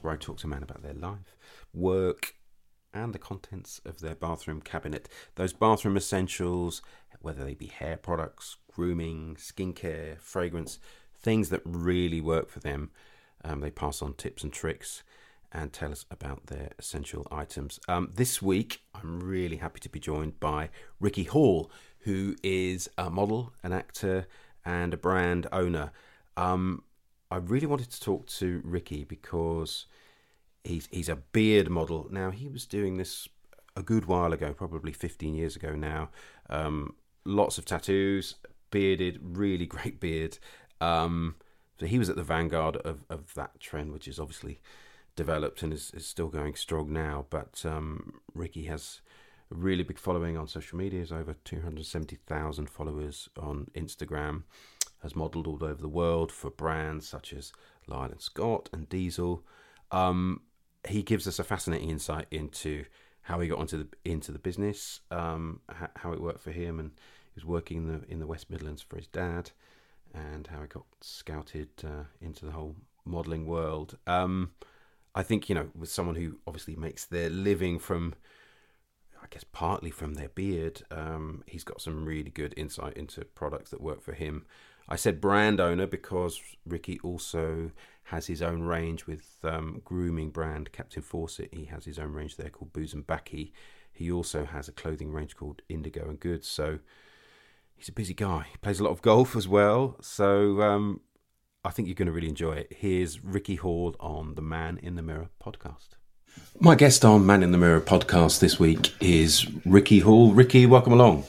podcast, where I talk to men about their life, work, and the contents of their bathroom cabinet. Those bathroom essentials, whether they be hair products, grooming, skincare, fragrance, things that really work for them. Um, they pass on tips and tricks and tell us about their essential items. Um, this week, I'm really happy to be joined by Ricki Hall, who is a model, an actor, and a brand owner. Um, I really wanted to talk to Ricki because he's he's a beard model. Now he was doing this a good while ago, probably 15 years ago now. Um, lots of tattoos, bearded, really great beard. Um, so he was at the vanguard of, of that trend, which is obviously developed and is, is still going strong now. But um, Ricki has a really big following on social media. He's over 270,000 followers on Instagram. Has modelled all over the world for brands such as Lyle and Scott and Diesel. Um, he gives us a fascinating insight into how he got into the into the business, um, how it worked for him, and he was working in the in the West Midlands for his dad, and how he got scouted uh, into the whole modelling world. Um, I think you know, with someone who obviously makes their living from, I guess, partly from their beard, um, he's got some really good insight into products that work for him. I said brand owner because Ricki also has his own range with um, grooming brand Captain Fawcett. He has his own range there called Booze and Baccy. He also has a clothing range called Indigo and Goods. So he's a busy guy. He plays a lot of golf as well. So um, I think you're going to really enjoy it. Here's Ricki Hall on the Man in the Mirror podcast. My guest on Man in the Mirror podcast this week is Ricki Hall. Ricki, welcome along.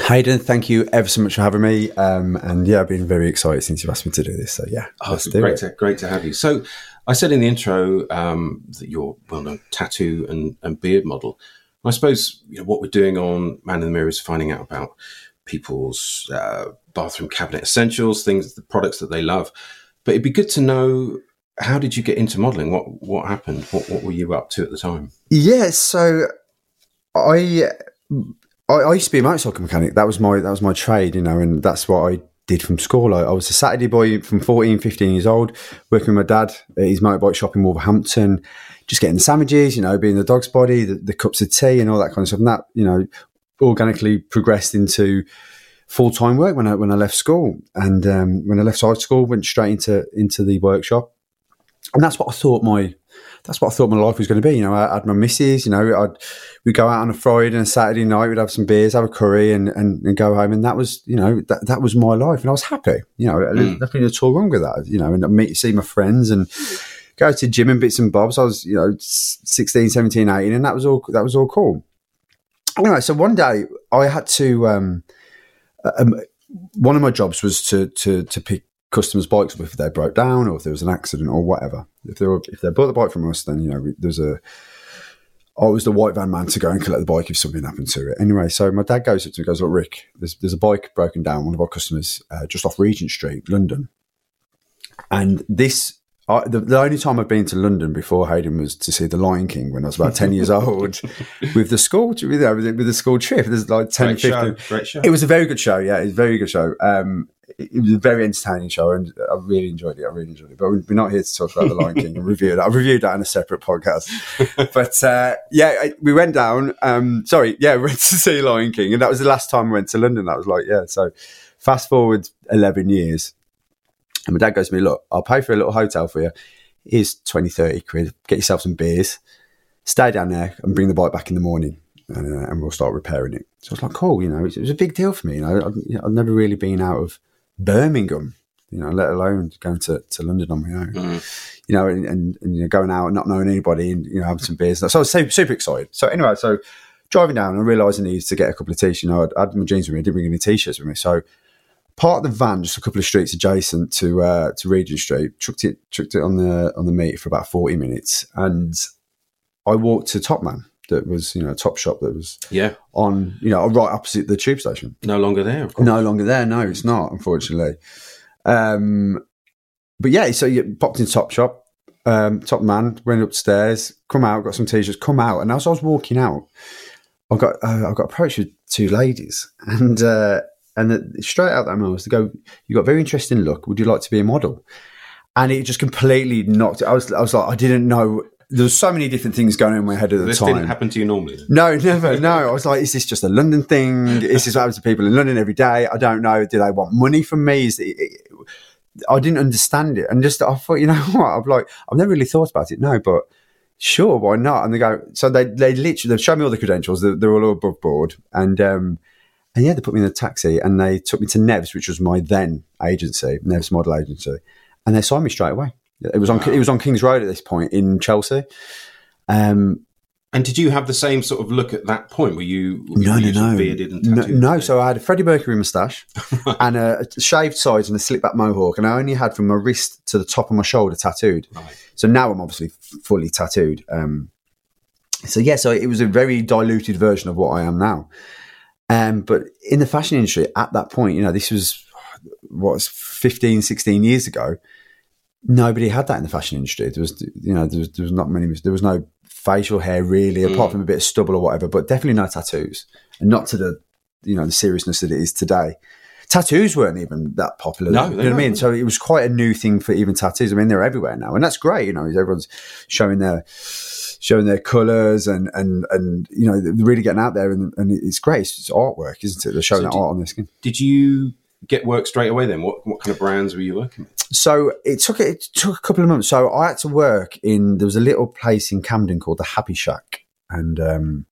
Hayden, thank you ever so much for having me. Um, and yeah, I've been very excited since you've asked me to do this. So yeah, oh, great. To, great to have you. So I said in the intro um, that you're well-known tattoo and, and beard model. I suppose you know, what we're doing on Man in the Mirror is finding out about people's uh, bathroom cabinet essentials, things, the products that they love. But it'd be good to know how did you get into modelling? What what happened? What what were you up to at the time? Yeah, so I I, I, used to be a motorcycle mechanic. That was my that was my trade, you know, and that's what I did from school. I, I, was a Saturday boy from 14, 15 years old, working with my dad at his motorbike shop in Wolverhampton, just getting sandwiches, you know, being the dog's body, the, the cups of tea, and all that kind of stuff. And that, you know, organically progressed into full time work when I when I left school. And um, when I left high school, went straight into into the workshop, and that's what I thought my that's what I thought my life was going to be. You know, I had my missus, you know, I'd, we'd go out on a Friday and a Saturday night, we'd have some beers, have a curry and, and, and go home. And that was, you know, that, that was my life. And I was happy, you know, mm. nothing at all wrong with that, you know, and meet, see my friends and go to gym and bits and bobs. I was, you know, 16, 17, 18, and that was all, that was all cool. Anyway, so one day I had to, um, um one of my jobs was to, to, to pick customers' bikes if they broke down or if there was an accident or whatever. If they were, if they bought the bike from us, then you know there's a I was the white van man to go and collect the bike if something happened to it. Anyway, so my dad goes up to me, goes, "Look, Rick, there's there's a bike broken down. One of our customers uh, just off Regent Street, London, and this." I, the, the, only time I've been to London before Hayden was to see The Lion King when I was about 10 years old with the school, with, with the school trip. There's like 10, Great 15. Show. Great show. It was a very good show. Yeah, it was a very good show. Um, it was a very entertaining show, and I really enjoyed it. I really enjoyed it. But we're not here to talk about the Lion King and review it. I reviewed that in a separate podcast. but uh, yeah, we went down. Um, sorry, yeah, we went to see Lion King, and that was the last time we went to London. That was like, yeah. So fast forward eleven years, and my dad goes to me, "Look, I'll pay for a little hotel for you. Here's 20, 30 quid. Get yourself some beers. Stay down there and bring the bike back in the morning." And, uh, and, we'll start repairing it. So I was like, cool, you know, it was a big deal for me. You know, know, I've never really been out of Birmingham, you know, let alone going to, to London on my own, mm. you know, and, and, and, you know, going out and not knowing anybody and, you know, having some beers. So I was super, super excited. So anyway, so driving down, I realised I needed to get a couple of t-shirts. You know, I had my jeans with me, I didn't bring any t-shirts with me. So part of the van, just a couple of streets adjacent to, uh, to Regent Street, chucked it, chucked it on the, on the meter for about 40 minutes. And I walked to Topman that was you know a top shop that was yeah on you know right opposite the tube station. No longer there. No longer there. No, it's not. Unfortunately. Um, but yeah, so you popped in Top Shop. Um, top man went upstairs, come out, got some t-shirts, come out, and as I was walking out, I got uh, I got approached with two ladies, and uh, And the, straight out that moment was to go, you got a very interesting look. Would you like to be a model? And it just completely knocked. I was, I was like, I didn't know. There was so many different things going on in my head at the This time. didn't happen to you normally. No, never. No, I was like, is this just a London thing? Is this what happens to people in London every day? I don't know. Do they want money from me? Is it, it- I didn't understand it, and just I thought, you know what? I'm like, I've never really thought about it. No, but sure, why not? And they go, so they they literally they showed me all the credentials. They're, they're all above board, and um, and yeah, they put me in a taxi and they took me to Nevs, which was my then agency, Nevs Model Agency, and they signed me straight away. It was on it was on Kings Road at this point in Chelsea. Um, And did you have the same sort of look at that point? Were you No, you no, no. bearded and No, tattooed? no, so I had a Freddie Mercury moustache and a shaved sides and a slick back mohawk, and I only had from my wrist to the top of my shoulder tattooed. Right. So now I'm obviously fully tattooed. Um, so yeah, so it was a very diluted version of what I am now. Um, but in the fashion industry at that point, you know, this was what was 15, 16 years ago. Nobody had that in the fashion industry. There was, you know, there was, there was not many. There was no facial hair really, hmm. apart from a bit of stubble or whatever. But definitely no tattoos, and not to the, you know, the seriousness that it is today. Tattoos weren't even that popular. No, you know what I mean. So it was quite a new thing for even tattoos. I mean, they're everywhere now, and that's great. You know, everyone's showing their showing their colours and and and you know they're really getting out there, and, and it's great. It's, artwork, isn't it? They're showing So that do- art on their skin. Did you get work straight away then? What what kind of brands were you working with? So it took it took a couple of months. So I had to work in there was a little place in Camden called the Happy Shack, and um,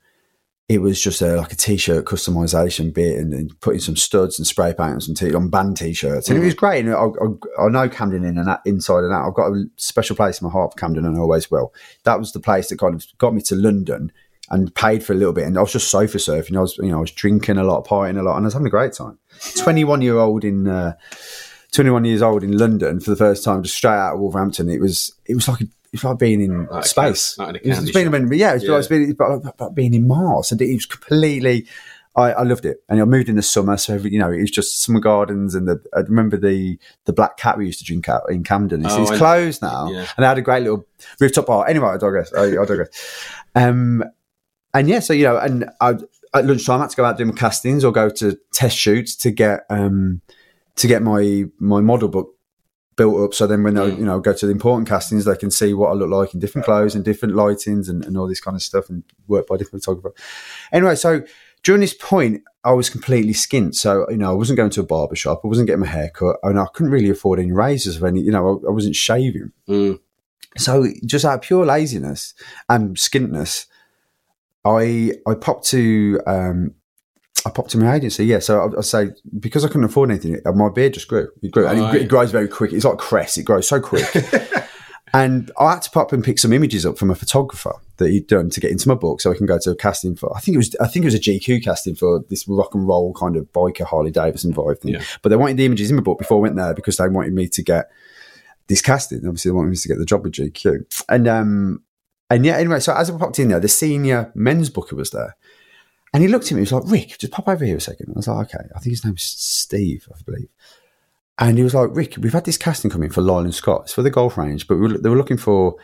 it was just a, like a t-shirt customization bit and, and putting some studs and spray paint on some t- on band t-shirts, and it was great. And I, I, I know Camden in and out, inside and out. I've got a special place in my heart for Camden, and I always will. That was the place that kind of got me to London and paid for a little bit. And I was just sofa surfing. I was you know I was drinking a lot, partying a lot, and I was having a great time. Twenty one year old in. Uh, 21 years old in London for the first time, just straight out of Wolverhampton. It was it was like a, it was like being in Like space. can- like in a It was- candy it's been, shop. yeah, it's Yeah. like being, like, like being in Mars, and it was completely. I, I loved it, and I moved in the summer, so every, you know it was just summer gardens, and the, I remember the the Black Cat we used to drink out in Camden. It's, Oh, it's closed now, yeah. and they had a great little rooftop bar. Anyway, I digress. I, I digress. Um, and yeah, so you know, and I, at lunchtime I had to go out doing my castings or go to test shoots to get um to get my my model book built up. So then when they Mm. you know go to the important castings, they can see what I look like in different clothes and different lightings and, and all this kind of stuff and work by different photographers. Anyway, so during this point, I was completely skint. So you know, I wasn't going to a barber shop. I wasn't getting my hair cut, and I couldn't really afford any razors of any. You know, I, I wasn't shaving. Mm. So just out of pure laziness and skintness, I I popped to um, I popped to my agency. Yeah, so I, I say because I couldn't afford anything, uh, my beard just grew. It grew, and it, it grows very quick. It's like cress; it grows so quick. and I had to pop and pick some images up from a photographer that he'd done to get into my book, so I can go to a casting for. I think it was I think it was a GQ casting for this rock and roll kind of biker Harley Davidson vibe thing. Yeah. But they wanted the images in my book before I went there because they wanted me to get this casting. Obviously, they wanted me to get the job with GQ. And um, and yeah, anyway, so as I popped in there, the senior men's booker was there. And he looked at me, he was like, Rick, just pop over here a second. I was like, okay. I think his name's Steve, I believe. And he was like, Rick, we've had this casting coming for Lyle and Scott. It's for the golf range, but we were, they were looking for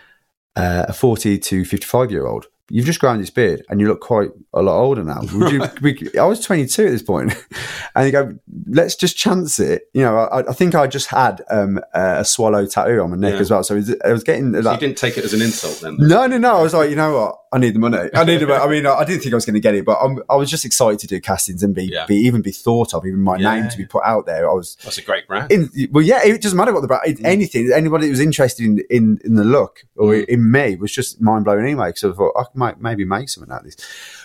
uh, a 40 to 55 year old. You've just grown this beard and you look quite a lot older now. Would you, we, I was 22 at this point. And you go, let's just chance it. You know, I, I think I just had um, a swallow tattoo on my neck Yeah. as well. So it was- I was getting So you didn't take it as an insult then? no, no, no. I was like, you know what? I need the money. I need. I mean, I didn't think I was going to get it, but I'm, I was just excited to do castings and be, Yeah. be even be thought of, even my Yeah. name to be put out there. I was That's a great brand. in. Well, yeah, it doesn't matter what the brand. Mm. Anything, anybody that was interested in in, in the look or Mm. in me was just mind blowing anyway. Because I thought I might maybe make something out of this.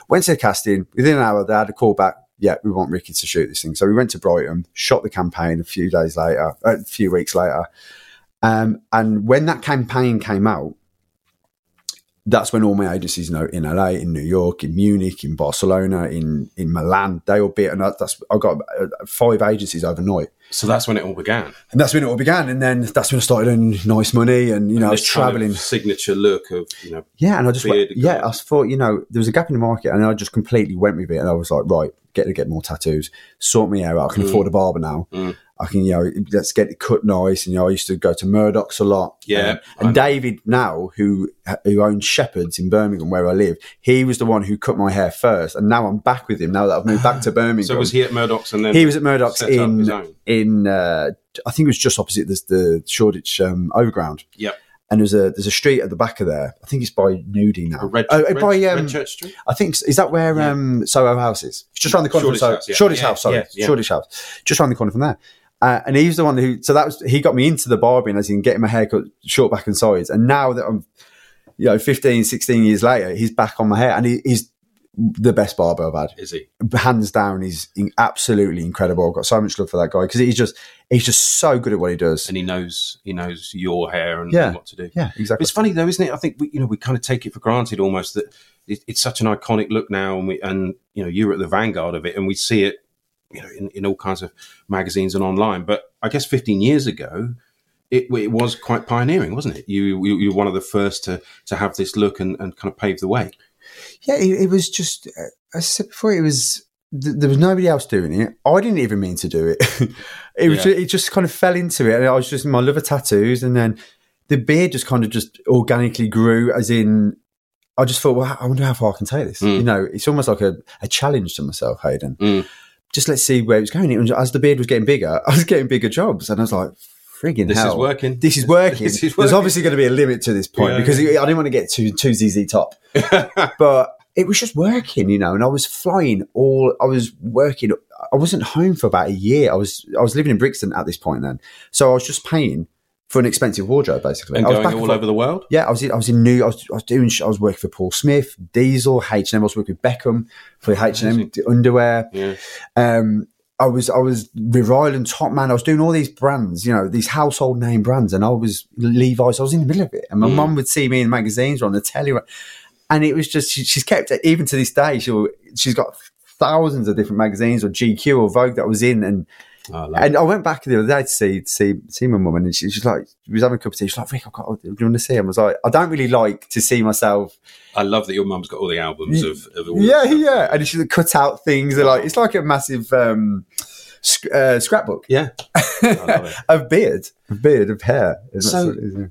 Went to the casting within an hour. They had a call back. Yeah, we want Ricki to shoot this thing. So we went to Brighton, shot the campaign a few days later, a few weeks later. Um, and when that campaign came out, that's when all my agencies know in LA, in New York, in Munich, in Barcelona, in in Milan, they all bit, and that's I got uh, five agencies overnight, So that's when it all began. and that's when it all began. And then that's when I started earning nice money, and you know, I was This kind of traveling. signature look of you know. Yeah, and I just went, yeah. I thought you know there was a gap in the market, and I just completely went with it, and I was like, right, get to get more tattoos, sort me out. I can afford a barber now. Mm. I can, you know, let's get it cut nice. And, you know, I used to go to Murdock's a lot. Yeah, Um, and David now, who who owns Shepherds in Birmingham, where I live, he was the one who cut my hair first. And now I'm back with him now that I've moved back to Birmingham. So was he at Murdock's and then He was at Murdock's set up his in in uh, I think it was just opposite the, the Shoreditch um, Overground. Yep. And there's a there's a street at the back of there. I think it's by Nudie now. Red, oh, Red, by um, Red Street? I think is that where Yeah. um, Soho House is? It's just around the corner Shoreditch from Soho. House, yeah. Shoreditch Yeah, House, sorry, yeah. Shoreditch House, just around the corner from there. Uh, and he's the one who, so that was he got me into the barbering as in getting my hair cut short back and sides. And now that I'm, you know, 15, 16 years later, he's back on my hair, and he, he's the best barber I've had Is he? hands down, he's absolutely incredible. I've got so much love for that guy because he's just he's just so good at what he does. And he knows he knows your hair and, Yeah. and what to do. Yeah, exactly. It's funny though, isn't it? I think we, you know we kind of take it for granted almost that it, it's such an iconic look now, and we and you know you're at the vanguard of it, and we see it, you know, in, in all kinds of magazines and online. But I guess 15 years ago, it, it was quite pioneering, wasn't it? You, you you're one of the first to to have this look and, and kind of pave the way. Yeah, it, it was just uh, as I said before, it was th- there was nobody else doing it. I didn't even mean to do it. it was, yeah. it just kind of fell into it, and I was just my love of tattoos, and then the beard just kind of just organically grew. As in, I just thought, well, I wonder how far I can take this. Mm. You know, it's almost like a, a challenge to myself, Hayden. Mm. Just let's see where it was going. It was, as the beard was getting bigger, I was getting bigger jobs, and I was like, frigging This hell. is working. This is working. This is There's working. obviously going to be a limit to this point Yeah, because I didn't want to get too too ZZ top, but it was just working, you know. And I was flying all. I was working. I wasn't home for about a year. I was I was living in Brixton at this point then, so I was just paying for an expensive wardrobe basically. and I was going back all over the world. yeah, I was in, I was in New. I was, I was doing. I was working for Paul Smith, Diesel, H and M. I was working with Beckham for H and M underwear. Yeah, Um, I was I was Ryland Top Man. I was doing all these brands, you know, these household name brands, and I was Levi's. I was in the middle of it, and my Mm. mum would see me in magazines or on the telly, and it was just she, she's kept it even to this day. She she's got thousands of different magazines or GQ or Vogue that I was in, and Oh, and I went back the other day to see to see see my mum, and she, she's like, she was having a cup of tea. She's like, Rick, I've got. Do you want to see him? I was like, I don't really like to see myself. I love that your mum's got all the albums of, of all Yeah, yeah, and she cut out things. Like it's like a massive um, sc- uh, scrapbook. yeah. love it. of beard, of beard, of hair. So- what it is, yeah.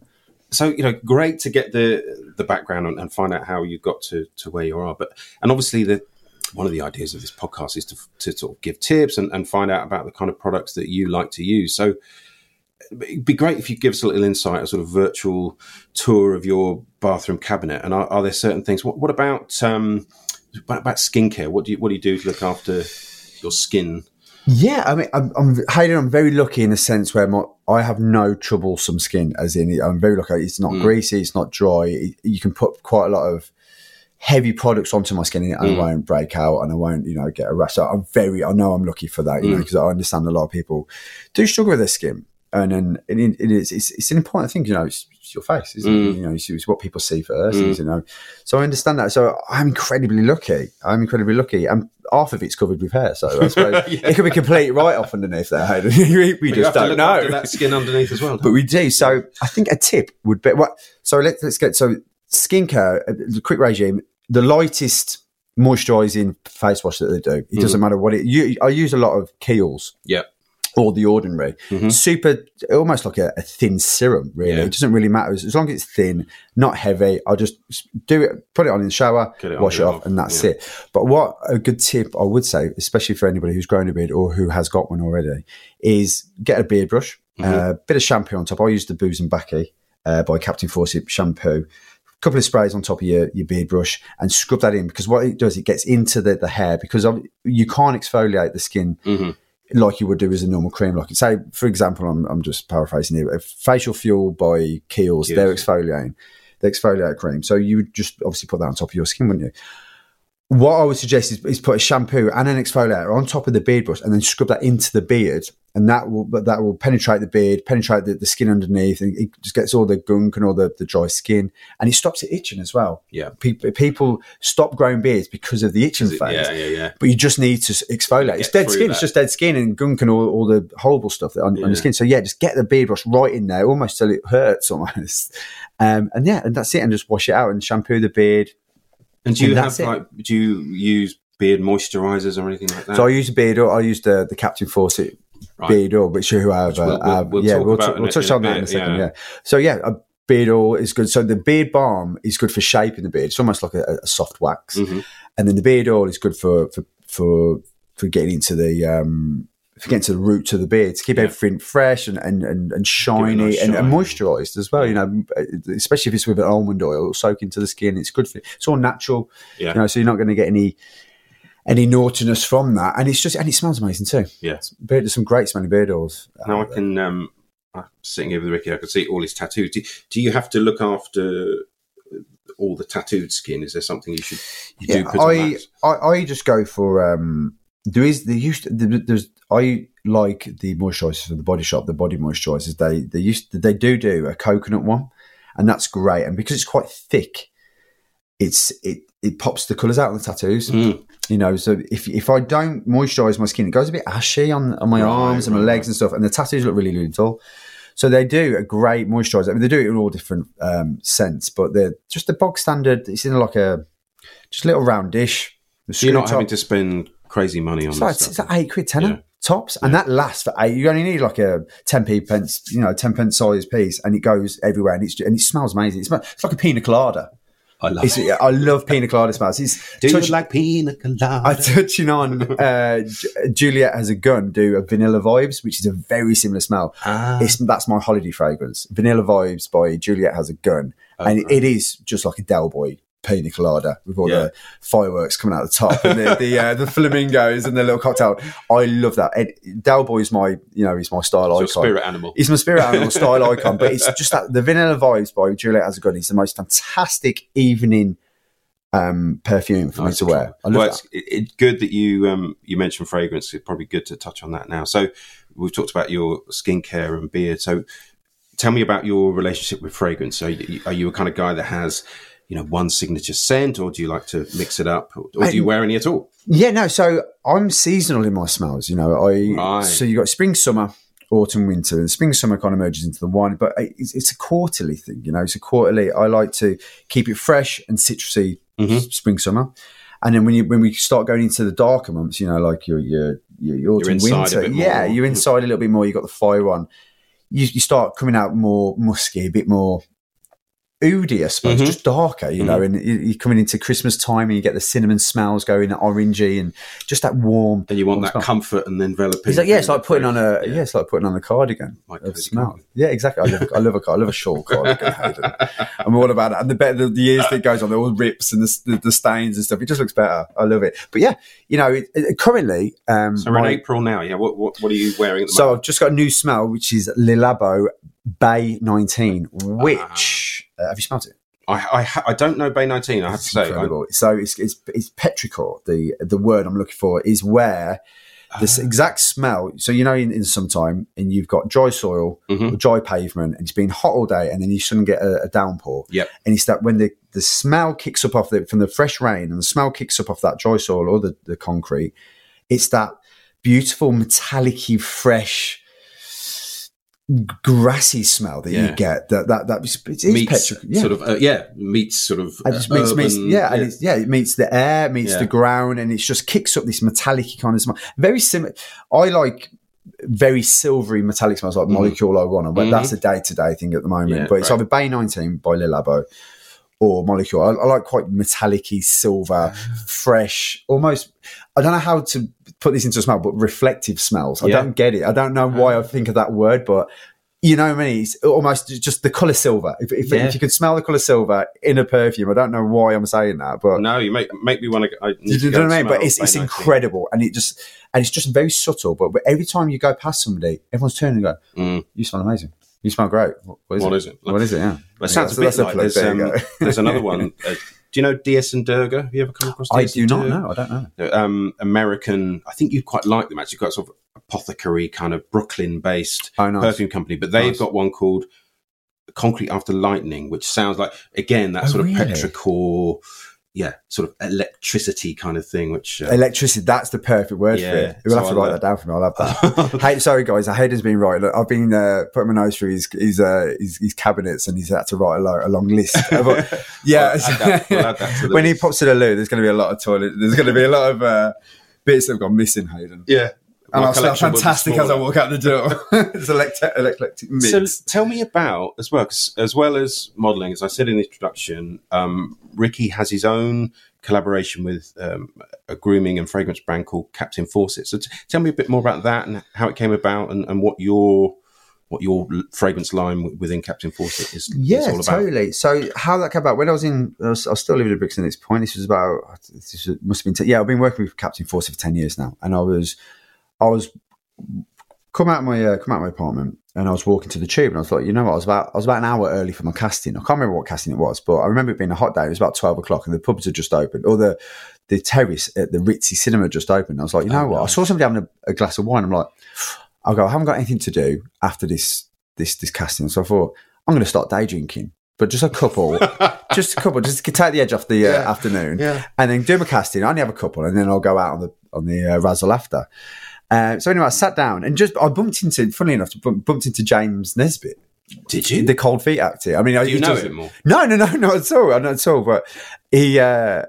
so you know great to get the the background and, and find out how you got to to where you are but and obviously the one of the ideas of this podcast is to, to sort of give tips and, and find out about the kind of products that you like to use so it'd be great if you give us a little insight a sort of virtual tour of your bathroom cabinet and are, are there certain things what, what about um what about skincare what do you what do you do to look after your skin Yeah, I mean, I'm, I'm Hayden. I'm very lucky in the sense where my, I have no troublesome skin. As in, I'm very lucky. It's not Mm. greasy. It's not dry. It- you can put quite a lot of heavy products onto my skin, and Mm. I won't break out, and I won't, you know, get a rash. So I'm very. I know I'm lucky for that, you know, Mm. because I understand a lot of people do struggle with their skin, and then it, it is. It's, it's an important thing, you know. It's, it's your face, isn't Mm. it? You know, it's, it's what people see first, Mm. you know. So I understand that. So I'm incredibly lucky. I'm incredibly lucky, and half of it's covered with hair. So I suppose Yeah. it could be complete right off underneath there. We But just don't know. that skin underneath as well But we do. So I think a tip would be what. So let's let's get so skincare. uh, The quick regime. The lightest moisturising face wash that they do. It doesn't matter what it. You, I use a lot of Kiehl's. Yeah. Or the ordinary, Mhm. super, almost like a, a thin serum. Really, Yeah. it doesn't really matter as, as long as it's thin, not heavy. I'll just do it, put it on in the shower, it wash it off, off, and that's yeah. it. But what a good tip I would say, especially for anybody who's grown a beard or who has got one already, is get a beard brush, a Mhm. bit of shampoo on top. I use the Booze and Baccy uh, by Captain Fawcett shampoo. A couple of sprays on top of your, your beard brush and scrub that in because what it does, it gets into the, the hair because you can't exfoliate the skin Mhm. like you would do as a normal cream. Like say, for example, I'm, I'm just paraphrasing here. Facial Fuel by Kiehl's, Kiehl's. they're exfoliating, they exfoliate cream. So you would just obviously put that on top of your skin, wouldn't you? What I would suggest is, is put a shampoo and an exfoliator on top of the beard brush, and then scrub that into the beard, and that will but that will penetrate the beard, penetrate the, the skin underneath, and it just gets all the gunk and all the, the dry skin, and it stops it itching as well. Yeah. people people stop growing beards because of the itching phase yeah yeah yeah but you just need to exfoliate. It's dead skin. that. It's just dead skin and gunk and all, all the horrible stuff that on, on Yeah. your skin. So yeah, just get the beard brush right in there, almost till it hurts almost. Um, and yeah, and that's it. And just wash it out and shampoo the beard. And do you And have like do you use beard moisturizers or anything like that? So I use a beard. I use the the Captain Fawcett Right. beard oil, which who have, Which we'll- uh, we'll- we'll yeah, talk we'll, t- we'll touch on that in a second. yeah. Yeah. So yeah, a beard oil is good. So the beard balm is good for shaping the beard. It's almost like a, a soft wax, Mhm. and then the beard oil is good for for for, for getting into the um, for getting to the roots of the beard to keep Yeah. everything fresh and and and, and shiny nice and, and moisturised as well. You know, especially if it's with an almond oil, it'll soak into the skin. It's good for it's all natural. Yeah. You know, so you're not going to get any any naughtiness from that, and it's just and it smells amazing too. Yeah. Beard, there's some great smelling beard oils. Now I can. Um, I'm sitting here with Ricki. I can see all his tattoos. Do, do you have to look after all the tattooed skin? Is there something you should you do Yeah, on I? I I just go for um. There is there used to, there- there's I like the moisturisers from the Body Shop, the body moisturisers. They they used they do do a coconut one, and that's great. And because it's quite thick, it's it it pops the colours out on the tattoos. Mm. You know, so if if I don't moisturise my skin, it goes a bit ashy on on my Right, arms and my right, legs and stuff, and the tattoos look really little. So they do a great moisturiser. I mean, they do it in all different um, scents, but they're just the bog standard. It's in like a just a little round dish. So you're not screw having to spend crazy money on It's like, stuff. it's like eight quid, tenner Yeah. tops, and that lasts for eight. You only need like a ten p pence, you know, ten pence size piece, and it goes everywhere, and it's and it smells amazing. It smells, it's like a pina colada. I love It's, I love pina colada smells. It's Do touch- you like pina colada? I touching on uh, Juliette has a gun. Do a vanilla vibes, which is a very similar smell. Ah. It's that's my holiday fragrance. Vanilla vibes by Juliette has a gun, and it, it is just like a Del Boy pina colada with all Yeah. the fireworks coming out the top and the the, uh, the flamingos and the little cocktail. I love that. Ed, Del Boy is my you know he's my style It's icon. spirit animal. He's my spirit animal style icon, but it's just that the vanilla vibes by Juliette has a gun. It's the most fantastic evening um, perfume for me to wear. I love well, that. it's it, it's good that you um, you mentioned fragrance. It's probably good to touch on that now. So we've talked about your skincare and beard. So tell me about your relationship with fragrance. So are you a kind of guy that has you know one signature scent, or do you like to mix it up, or, or do you wear any at all? Yeah, no. So I'm seasonal in my smells. You know, I Right. so you got spring, summer, autumn, winter, and spring, summer kind of merges into the wine. But it's, it's a quarterly thing. You know, it's a quarterly. I like to keep it fresh and citrusy. Mhm. Spring, summer, and then when you when we start going into the darker months, you know, like your your your, your autumn, winter, yeah, you're inside a little bit more. You got the fire on. You, you start coming out more musky, a bit more oody, I suppose, Mhm. just darker, you know. And you- you're coming into Christmas time, and you get the cinnamon smells going, orangey, and just that warm. And you want that smell. comfort and enveloping. It's like yeah, it's like putting on a Yeah. yeah, it's like putting on a cardigan Like smell. Yeah, exactly. I love, I love a car. I love a shawl cardigan. I'm all about it. And the better the, the years that it goes on, there all rips and the, the, the stains and stuff. It just looks better. I love it. But yeah, you know, it, it- currently, um, So we're in April now. Yeah. What what, what are you wearing at the so moment? I've just got a new smell, which is Lilabo Bay 19, which uh, have you smelled it? I I, I don't know Baie nineteen. I have to It's say. I, incredible. so it's, it's it's petrichor. The the word I'm looking for is where this Ah. exact smell. So you know, in, in summertime, and you've got dry soil, Mhm. or dry pavement, and it's been hot all day, and then you suddenly get a, a downpour. Yep. And it's that when the the smell kicks up off the from the fresh rain, and the smell kicks up off that dry soil or the, the concrete. It's that beautiful metallic-y, fresh. Grassy smell that Yeah. you get that that that it is meets petrichor. Yeah, sort of uh, yeah meets sort of uh, meets, meets urban- yeah, and it's, yeah, it meets the air, meets Yeah. the ground, and it just kicks up this metallic kind of smell. Very similar. I like very silvery metallic smells like Mhm. Molecule One, but Mhm. that's a day to day thing at the moment. Yeah, but it's right. either Baie 19 by Le Labo or Molecule. I, I like quite metallic silver, fresh, almost. I don't know how to put this into a smell, but reflective smells. I Yeah. don't get it. I don't know why I think of that word, but you know what I mean? It's almost just the color silver. If, if, Yeah. if you could smell the color silver in a perfume, I don't know why I'm saying that, but No, you make make me want to. I you know what I mean? But it's, it's incredible, and it just and it's just very subtle. But, but every time you go past somebody, everyone's turning and go, Mm. "You smell amazing. You smell great. What, what is What it? is it? What is it? Yeah, That sounds a bit like there's, um, there you go. there's another one. Uh, do you know DS and Durga? Have you ever come across? I do not know. I don't know. Um, American. I think you'd quite like them actually. Quite sort of apothecary kind of Brooklyn-based Oh, nice. perfume company, but they've Nice. got one called Concrete After Lightning, which sounds like again that Oh, sort of really? petrichor, yeah, sort of electricity kind of thing. Which uh, Electricity. That's the perfect word for it. We'll have to write that down for me. I love that. hey, sorry guys, Hayden's been right. Look, I've been uh, putting my nose through his his, uh, his his cabinets, and he's had to write a, lo- a long list. Yeah, We'll we'll add that to the when he pops to the loo, there's going to be a lot of toilet. There's going to be a lot of uh, bits that have gone missing. Hayden. yeah. And I'll smell collection fantastic as I walk out the door. it's electric, electric mix. So tell me about as well, 'cause as well as modelling, as I said in the introduction, um, Ricki has his own collaboration with um, a grooming and fragrance brand called Captain Fawcett. So t- tell me a bit more about that and how it came about, and, and what your what your fragrance line within Captain Fawcett is, is Yeah, all about. totally. So how that came about? When I was in, I was, I was still living in Brixton at this point. This was about, this was, must have been, t- yeah, I've been working with Captain Fawcett for ten years now, and I was, I was come out of my uh, come out of my apartment, and I was walking to the tube, and I was like, you know what, I was about, I was about an hour early for my casting. I can't remember what casting it was, but I remember it being a hot day. It was about twelve o'clock, and the pubs had just opened, or the the terrace at the Ritzy Cinema just opened. I was like, you know Oh, what, I saw somebody having a, a glass of wine. I'm like, I'll go. I haven't got anything to do after this this this casting, so I thought I'm going to start day drinking, but just a couple, just a couple, just to take the edge off the uh, Yeah. afternoon, Yeah. and then do my casting. I only have a couple, and then I'll go out on the on the uh, razzle after. Uh, so anyway, I sat down and just I bumped into, funnily enough, bumped into James Nesbitt, Did you? the Cold Feet actor. I mean, Do you know does- him more? no, no, no, not at all. Not at all. But he, uh,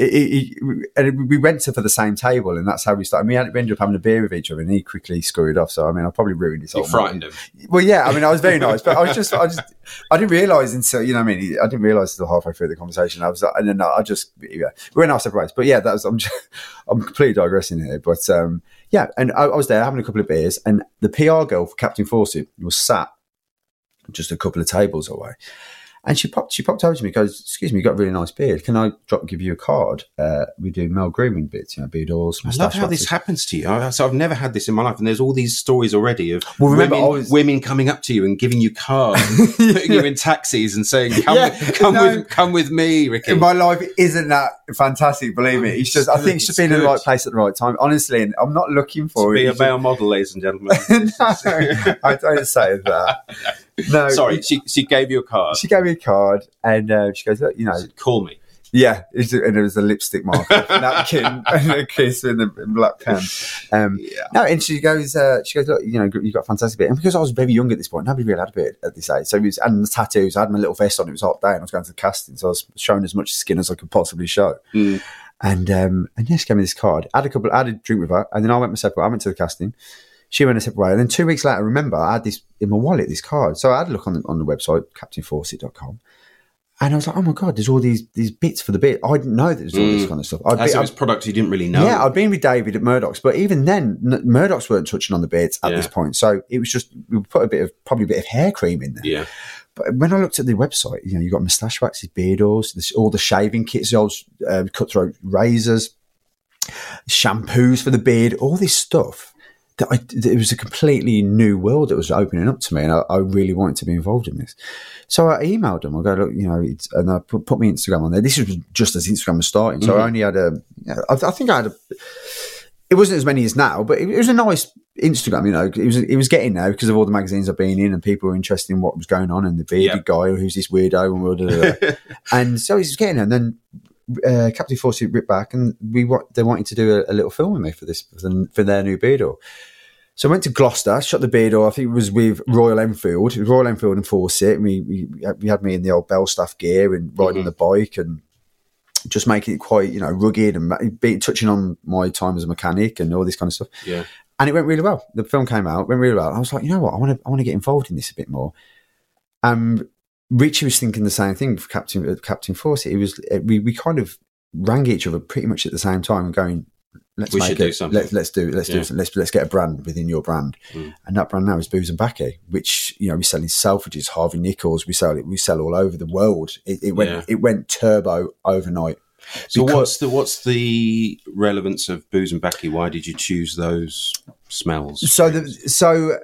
he, he, and we went to for the same table, and that's how we started. We, ended up having a beer with each other, and he quickly scurried off. So I mean, I probably ruined his You frightened him. well, yeah, I mean, I was very nice, but I was just, I just, I didn't realize until you know, what I mean, I didn't realize until halfway through the conversation. I was, like, and then I just, yeah, we went our separate ways. But yeah, that was, I'm, just, I'm completely digressing here. But um, yeah, and I, I was there having a couple of beers, and the PR girl for Captain Fawcett was sat just a couple of tables away. And she popped, she popped over to me, goes, "Excuse me, you got a really nice beard. Can I drop, give you a card? Uh, we do male grooming bits, you know, beard oils, I love how this happens to you. I, so I've never had this in my life, and there's all these stories already of Well, remember, women, was- women coming up to you and giving you cards, putting you in taxis, and saying, "Come, Yeah, with, come no. with, come with me, Ricki." my life isn't that fantastic. Believe me, it's just I think it's just being in the right place at the right time. Honestly, and I'm not looking for to for be a male model, ladies and gentlemen. no, I don't say that. No, Sorry, she, she gave you a card. She gave me a card, and uh, she goes, "Look, you know, She said, Call me. yeah." It's, and it was a lipstick mark, a napkin, and a kiss in the black pen. Um, Yeah. no, and she goes, uh, she goes, look, you know, you've got a fantastic bit. And because I was very young at this point, nobody really had a bit at this age. So it was, and the tattoos, I had my little vest on. It was hot day, and I was going to the casting, so I was showing as much skin as I could possibly show. Mm. And um, and yeah, she gave me this card. I had a couple, I had a drink with her, and then I went my separate. I went to the casting. She went a separate way, and then two weeks later, I remember I had this in my wallet, this card. So I had a look on the, on the website, captainfawcett.com. And I was like, oh my god, there's all these these bits for the bit. I didn't know that there's all this Mm. kind of stuff. I'd As be- it was products you didn't really know. yeah, I'd been with David at Murdock's, but even then, Murdock's weren't touching on the bits at Yeah. this point. So it was just we put a bit of probably a bit of hair cream in there. yeah. But when I looked at the website, you know, you got moustache waxes, beard oils, this, all the shaving kits, the old uh, cutthroat razors, shampoos for the beard, all this stuff. That I, it was a completely new world that was opening up to me, and I, I really wanted to be involved in this. So I emailed them. I go, look, you know, it's, and I put, put my Instagram on there. This was just as Instagram was starting, so I only had a. I, I think I had a. It wasn't as many as now, but it, it was a nice Instagram. You know, it was it was getting there because of all the magazines I've been in, and people were interested in what was going on, and the bearded Yeah. guy who's this weirdo, and and so he's getting there. And then uh, Captain Fawcett ripped back, and we wa- they wanted to do a, a little film with me for this for, the, for their new Beardor. So I went to Gloucester, shot the Beardor. I think it was with Royal Enfield, Royal Enfield and Fawcett. And we, we we had me in the old Belstaff gear and riding Mhm. the bike and just making it quite you know rugged and be, touching on my time as a mechanic and all this kind of stuff. Yeah. And it went really well. The film came out, went really well. I was like, you know what, I want to I want to get involved in this a bit more. Um, Richie was thinking the same thing for Captain uh, Captain Fawcett. It was uh, we we kind of rang each other pretty much at the same time going, let's We make should it, do something. Let's let's do let's Yeah. do let's let's get a brand within your brand, Mm. and that brand now is Booze and Baccy, which you know we sell in Selfridges, Harvey Nichols, we sell it, we sell all over the world. It, it went Yeah. it went turbo overnight. So Because- what's the what's the relevance of booze and Baccy? Why did you choose those smells? So the so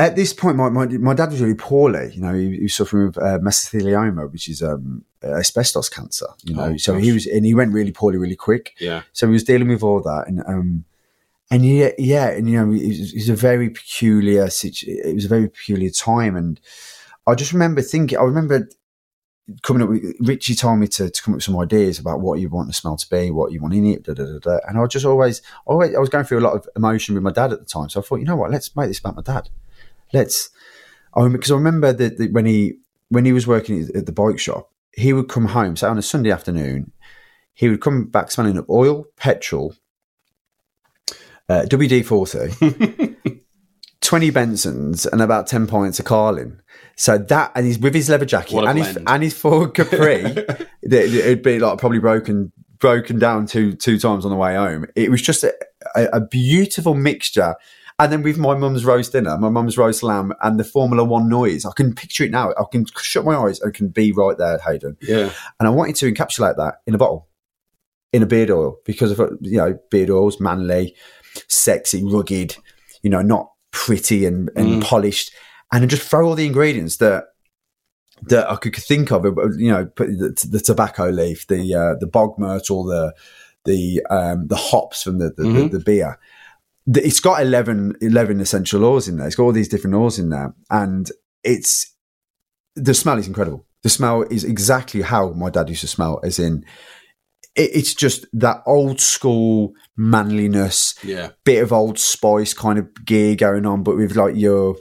at this point, my, my my dad was really poorly. You know, he, he was suffering with uh, mesothelioma, which is um, asbestos cancer. You know, Oh, so gosh. he was and he went really poorly really quick. yeah, So he was dealing with all that, and um, and yeah, yeah, and you know, it was, it was a very peculiar situ- It was a very peculiar time, and I just remember thinking. I remember coming up with Richie told me to, to come up with some ideas about what you want the smell to be, what you want in it, da, da, da, da. and I just always, always, I was going through a lot of emotion with my dad at the time, so I thought, you know what, let's make this about my dad. Let's, I because I remember that, that when he when he was working at the bike shop, he would come home, say on a Sunday afternoon, he would come back smelling of oil, petrol, uh, WD forty. 20 Bensons and about 10 pints of Carling. So that, and he's with his leather jacket and his, blend. and his Ford Capri, it, it'd be like probably broken, broken down two, two times on the way home. It was just a, a, a beautiful mixture. And then with my mum's roast dinner, my mum's roast lamb and the Formula One noise, I can picture it now. I can shut my eyes and can be right there, Hayden. Yeah. And I wanted to encapsulate that in a bottle, in a beard oil, because of you know beard oils, manly, sexy, rugged, you know, not pretty and, and polished, and then just throw all the ingredients that that I could think of. You know, the, the tobacco leaf, the uh, the bog myrtle, the the um, the hops from the the, the, the beer. It's got 11, 11 essential oils in there. It's got all these different oils in there, and it's the smell is incredible. The smell is exactly how my dad used to smell, as in it, it's just that old school manliness, Yeah. bit of old spice kind of gear going on, but with like your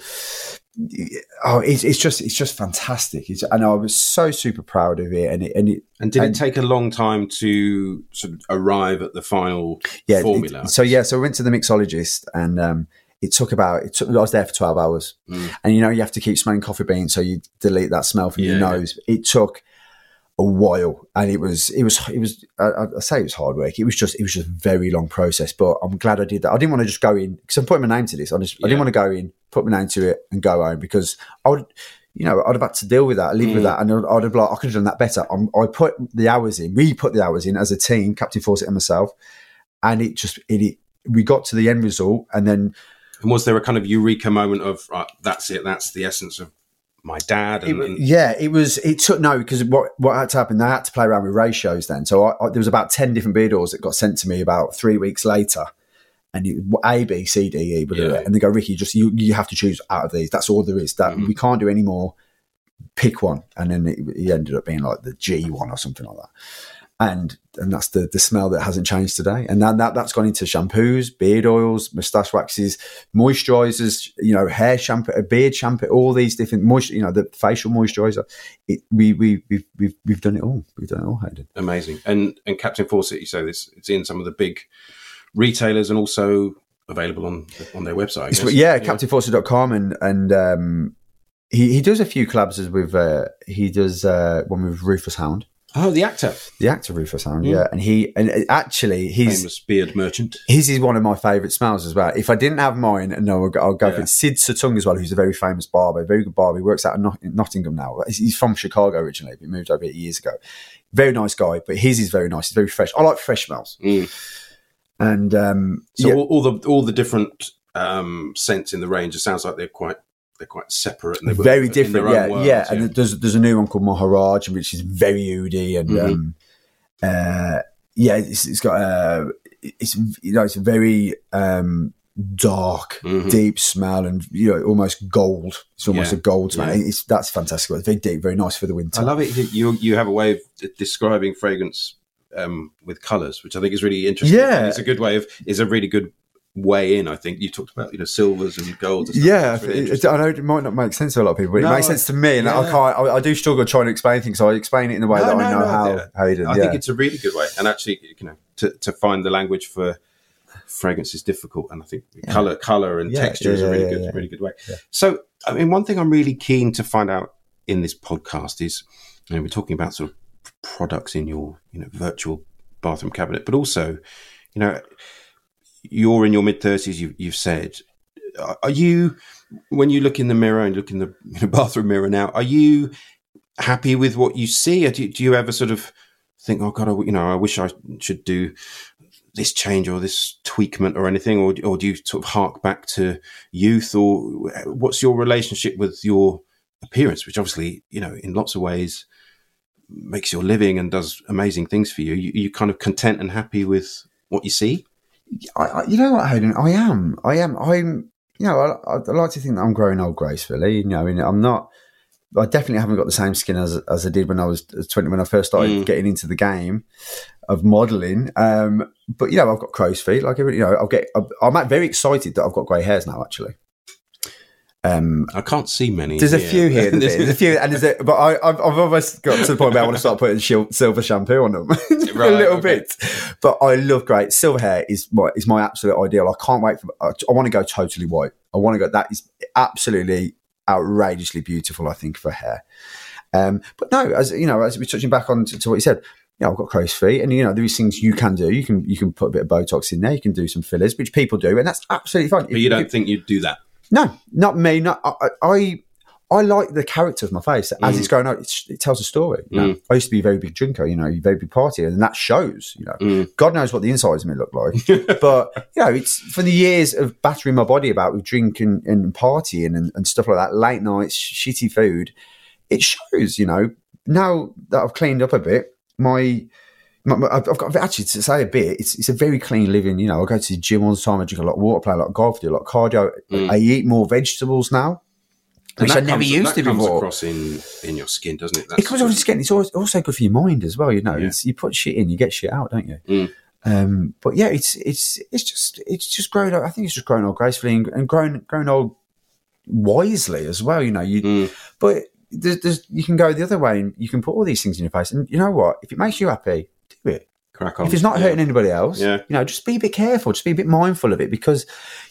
oh, it's, it's just it's just fantastic. It's, and I was so super proud of it, and it, and it And did And- it take a long time to sort of arrive at the final yeah. it- formula? so yeah, so I went to the mixologist, and um, it took about it took, I was there for twelve hours, Mm. and you know you have to keep smelling coffee beans, so you delete that smell from your Yeah, yeah. nose. It took a while, and it was it was it was I, I say it was hard work. It was just it was just a very long process, but I'm glad I did that. I didn't want to just go in because I'm putting my name to this. I just I didn't want to go in, put my name to it, and go home because I would. You know, I'd have had to deal with that, live with Mm. that, and I'd, I'd have like I could have done that better. I'm, I put the hours in. We put the hours in as a team, Captain Fawcett and myself, and it just it, it we got to the end result, and then And was there a kind of eureka moment of right, that's it, that's the essence of my dad? And, and yeah, it was. It took no because what what had to happen? They had to play around with ratios then. So I, I, there was about ten different beer doors that got sent to me about three weeks later, and it, A, B, C, D, E, blah. Yeah. and they go, Ricki, just you you have to choose out of these. That's all there is. That Mhm. we can't do any more. Pick one, and then it, it ended up being like the G one or something like that. And and that's the the smell that hasn't changed today. And then that that's gone into shampoos, beard oils, moustache waxes, moisturizers, you know, hair shampoo, beard shampoo, all these different moisture, you know, the facial moisturizer. It, we we we've, we've we've done it all. We've done it all, Hayden. amazing. And and Captain Fawcett, you say this, it's in some of the big retailers and also available on on their website. Guess. yeah, CaptainFawcett.com and and um, he he does a few collabs with uh, he does uh, one with Rufus Hound, Oh, the actor, the actor Rufus Hound, Mm. yeah, and he and actually he's famous beard merchant. his is one of my favourite smells as well. If I didn't have mine, no, I'll go, I'll go for it. Sid Sottung as well, who's a very famous barber, very good barber. He works out in Nottingham now. He's- from Chicago originally, but moved over eight years ago. Very nice guy, but his is very nice. It's very fresh. I like fresh smells. Mm. And um, So yeah, all, all the all the different um, scents in the range, it sounds like they're quite they're quite separate and they're very different. Yeah, worlds, yeah. And there's there's a new one called Maharaj, which is very oody and Mhm. um, uh, yeah, it's, it's got a it's you know it's a very um, dark, Mhm. deep smell and you know almost gold. It's almost Yeah, a gold smell. yeah. It's that's fantastic. It's very deep, very nice for the winter. I love it. You you have a way of describing fragrance um, with colours, which I think is really interesting. Yeah. And it's a good way of is a really good way in. I think you talked about you know silvers and golds. And. Yeah, really it- I know it might not make sense to a lot of people, but No, it makes sense to me, and I can't. I, I do struggle trying to explain things, so I explain it in the way No, that I no, know no, how. yeah. I yeah. think it's a really good way, and actually, you know, to, to find the language for fragrance is difficult, and I think color, color, and Yeah, texture is a really yeah, good, yeah. really good way. Yeah. So, I mean, one thing I'm really keen to find out in this podcast is, you know, we're talking about sort of products in your, you know, virtual bathroom cabinet, but also, you know, you're in your mid thirties. You, you've said, are- you when you look in the mirror and look in the bathroom mirror now? Are you happy with what you see? Do, you- do you ever sort of think, oh God, I, you know, I wish I should do this change or this tweakment or anything, or, or do you sort of hark back to youth, or what's your relationship with your appearance, which obviously, you know, in lots of ways makes your living and does amazing things for you. You, you kind of content and happy with what you see. I, I, you know what, Hayden? I am. I am. I'm. You know, I, I like to think that I'm growing old gracefully. You know, I mean, I'm not. I definitely haven't got the same skin as as I did when I was 20 when I first started Mm. getting into the game of modelling. Um, but you know, I've got crow's feet. Like you know, I'll get. I'm, I'm very excited that I've got grey hairs now. Actually, I can't see many. There's a few here. There's, there's a few, and there's a, but I, I've, I've almost got to the point where I want to start putting shil- silver shampoo on them a Right, little okay. bit. But I love great silver hair is my is my absolute ideal. I can't wait for. I, I want to go totally white. I want to go. That is absolutely outrageously beautiful. I think for hair. Um, but no, as you know, as we're touching back on to, to what you said, you know, I've got crow's feet, and you know, there's things you can do. You can you can put a bit of Botox in there. You can do some fillers, which people do, and that's absolutely fine. But you don't think you'd do that? No, not me. Not I. I, I like the character of my face as Mm. it's going on. It's, it tells a story. You know? I used to be a very big drinker, you know, a very big partier, and that shows. You know, Mm. God knows what the insides of me look like. but you know, it's for the years of battering my body about with drink and, and partying and, and stuff like that, late nights, shitty food. It shows. You know, now that I've cleaned up a bit, my- I've I've got actually to say a bit. It's it's a very clean living. You know, I go to the gym all the time. I drink a lot of water, play a lot of golf, do a lot of cardio. Mm. I eat more vegetables now, which I never comes- used to comes before. across in in your skin, doesn't it? It comes off your skin. It's always, also good for your mind as well. You know, Yeah. it's, you put shit in, you get shit out, don't you? Mm. Um, but yeah, it's it's it's just it's just growing. up. I think it's just growing old gracefully and, and growing growing old wisely as well. You know, you Mm. but there's, there's, you can go the other way and you can put all these things in your face. And you know what? If it makes you happy, do it. Crack on. If it's not Yeah. hurting anybody else, Yeah. you know, just be a bit careful, just be a bit mindful of it because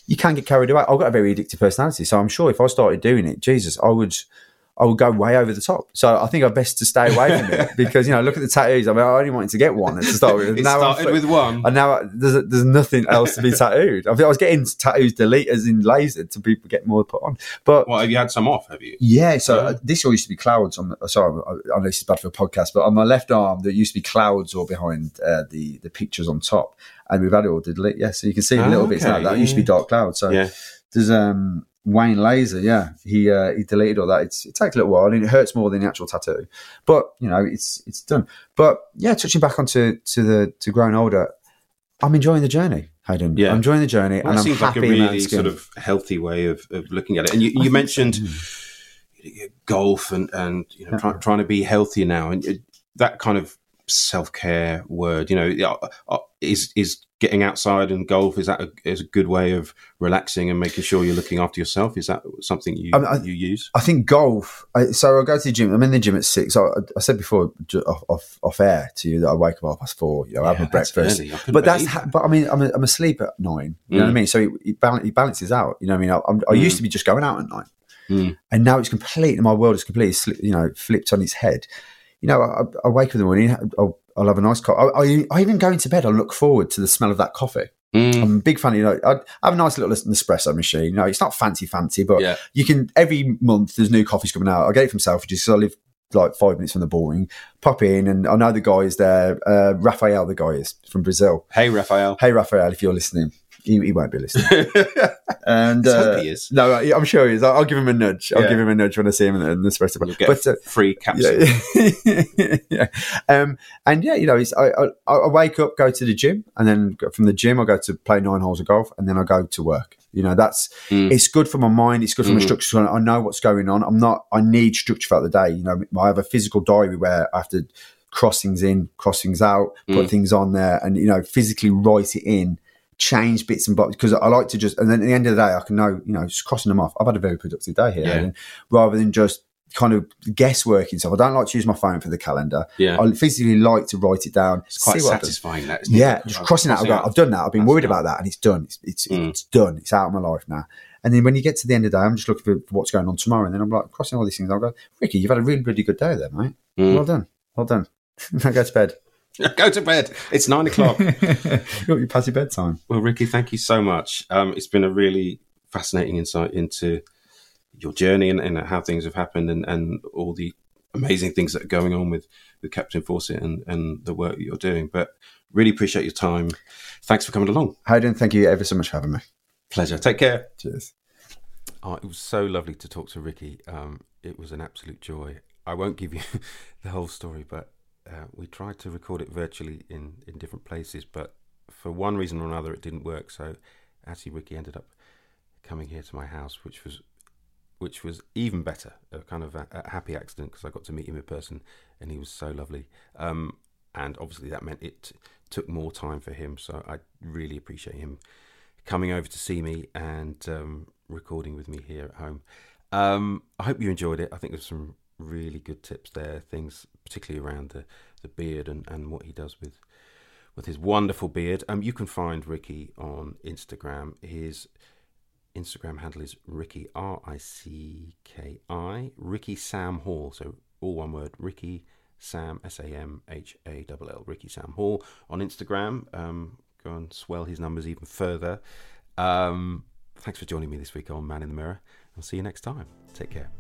you can get carried away. I've got a very addictive personality, so I'm sure if I started doing it, Jesus, I would, I would go way over the top. So I think I'm best to stay away from it because you know, look at the tattoos. I mean, I only wanted to get one to start with. It Now I'm started with one. and now there's, there's nothing else to be tattooed. I, think I was getting tattoos deleted as in lasered to people get more put on, but Well, have you had some off? Have you? yeah, so Yeah. uh, this all used to be clouds on. The, sorry, I, I know this is bad for a podcast, but on my left arm there used to be clouds all behind uh, the the pictures on top, and we've had it all delete. Yeah, so you can see Ah, little bits now. That yeah, used to be dark clouds. So Yeah. there's um Wayne Laser. Yeah, he uh, he deleted all that. It's, it takes a little while, and it hurts more than the actual tattoo, but you know it's it's done. But yeah, touching back onto to the to growing older, I'm enjoying the journey. Hayden, Yeah. I'm enjoying the journey, Well, and it I'm seems like happy a really sort of healthy way of, of looking at it. And you, you mentioned golf and and you know try, trying to be healthier now, and it, that kind of self care word. You know, uh, is is getting outside and golf is that a, is a good way of relaxing and making sure you're looking after yourself? Is that something you I mean, I- you use? I think golf. I, so I go to the gym. I'm in the gym at six. I, I said before off, off off air to you that I wake up half past four. You know, have Yeah, my that's breakfast. early. I couldn't But that's but I mean I'm, I'm asleep at nine. You know what I Mm. mean? So it, it, balance, it balances out. You know what I mean? I, I'm, I Mm. used to be just going out at night, Mm. and now it's completely my world is completely you know flipped on its head. You know, I, I wake up in the morning. I'll, I'll have a nice coffee. I, I, I even go into bed. I look forward to the smell of that coffee. Mm. I'm a big fan. You know, I have a nice little Nespresso machine. You know, it's not fancy, fancy, but Yeah. you can every month there's new coffees coming out. I get it from Selfridges because I live like five minutes from the Bullring. Pop in, and I know the guy is there. Uh, Rafael, the guy is from Brazil. Hey, Raphael. Hey, Rafael, if you're listening, he, he won't be listening. And uh, hope he is. no, I'm sure he is. I'll, I'll give him a nudge. I'll Yeah. give him a nudge when I see him in the, Nespresso. You'll get But uh, free capsule. yeah, yeah. Um, and yeah, you know, it's, I, I, I wake up, go to the gym, and then from the gym, I go to play nine holes of golf, and then I go to work. You know, that's Mm. it's good for my mind. It's good for my Mhm. structure. I know what's going on. I'm not. I need structure throughout the day. You know, I have a physical diary where I have to cross things in, cross things out, put Mm. things on there, and you know, physically write it in. Change bits and bobs because I like to just, and then at the end of the day, I can know, you know, just crossing them off. I've had a very productive day here, Yeah. and rather than just kind of guessworking stuff. I don't like to use my phone for the calendar. Yeah. I physically like to write it down. It's quite see what happens. satisfying. That? Yeah, just crossing out. I go, I've done that. I've been That's worried about that, and it's done. It's it's, Mm. it's done. It's out of my life now. And then when you get to the end of the day, I'm just looking for what's going on tomorrow, and then I'm like crossing all these things. I'll go, Ricki, you've had a really really good day there, mate. Mm. Well done, well done. I go to bed. Go to bed. It's nine o'clock. you pass your bedtime. Well, Ricki, thank you so much. Um, it's been a really fascinating insight into your journey and, and how things have happened and, and all the amazing things that are going on with, with Captain Fawcett and, and the work that you're doing. But really appreciate your time. Thanks for coming along. Hayden, thank you ever so much for having me. Pleasure. Take care. Cheers. Oh, it was so lovely to talk to Ricki. Um, it was an absolute joy. I won't give you the whole story, but uh, we tried to record it virtually in, in different places, but for one reason or another, it didn't work. So actually, Ricki ended up coming here to my house, which was which was even better. A kind of a, a happy accident because I got to meet him in person, and he was so lovely. Um, and obviously, that meant it took more time for him. So I really appreciate him coming over to see me and um, recording with me here at home. Um, I hope you enjoyed it. I think there's some really good tips there, things particularly around the, the beard and, and what he does with with his wonderful beard. Um, you can find Ricki on Instagram. His Instagram handle is Ricki R I C K I Ricki Sam Hall. So all one word, Ricki Sam S A M H A L L Ricki Sam Hall on Instagram. Um, go and swell his numbers even further. Um, thanks for joining me this week on Man in the Mirror. I'll see you next time. Take care.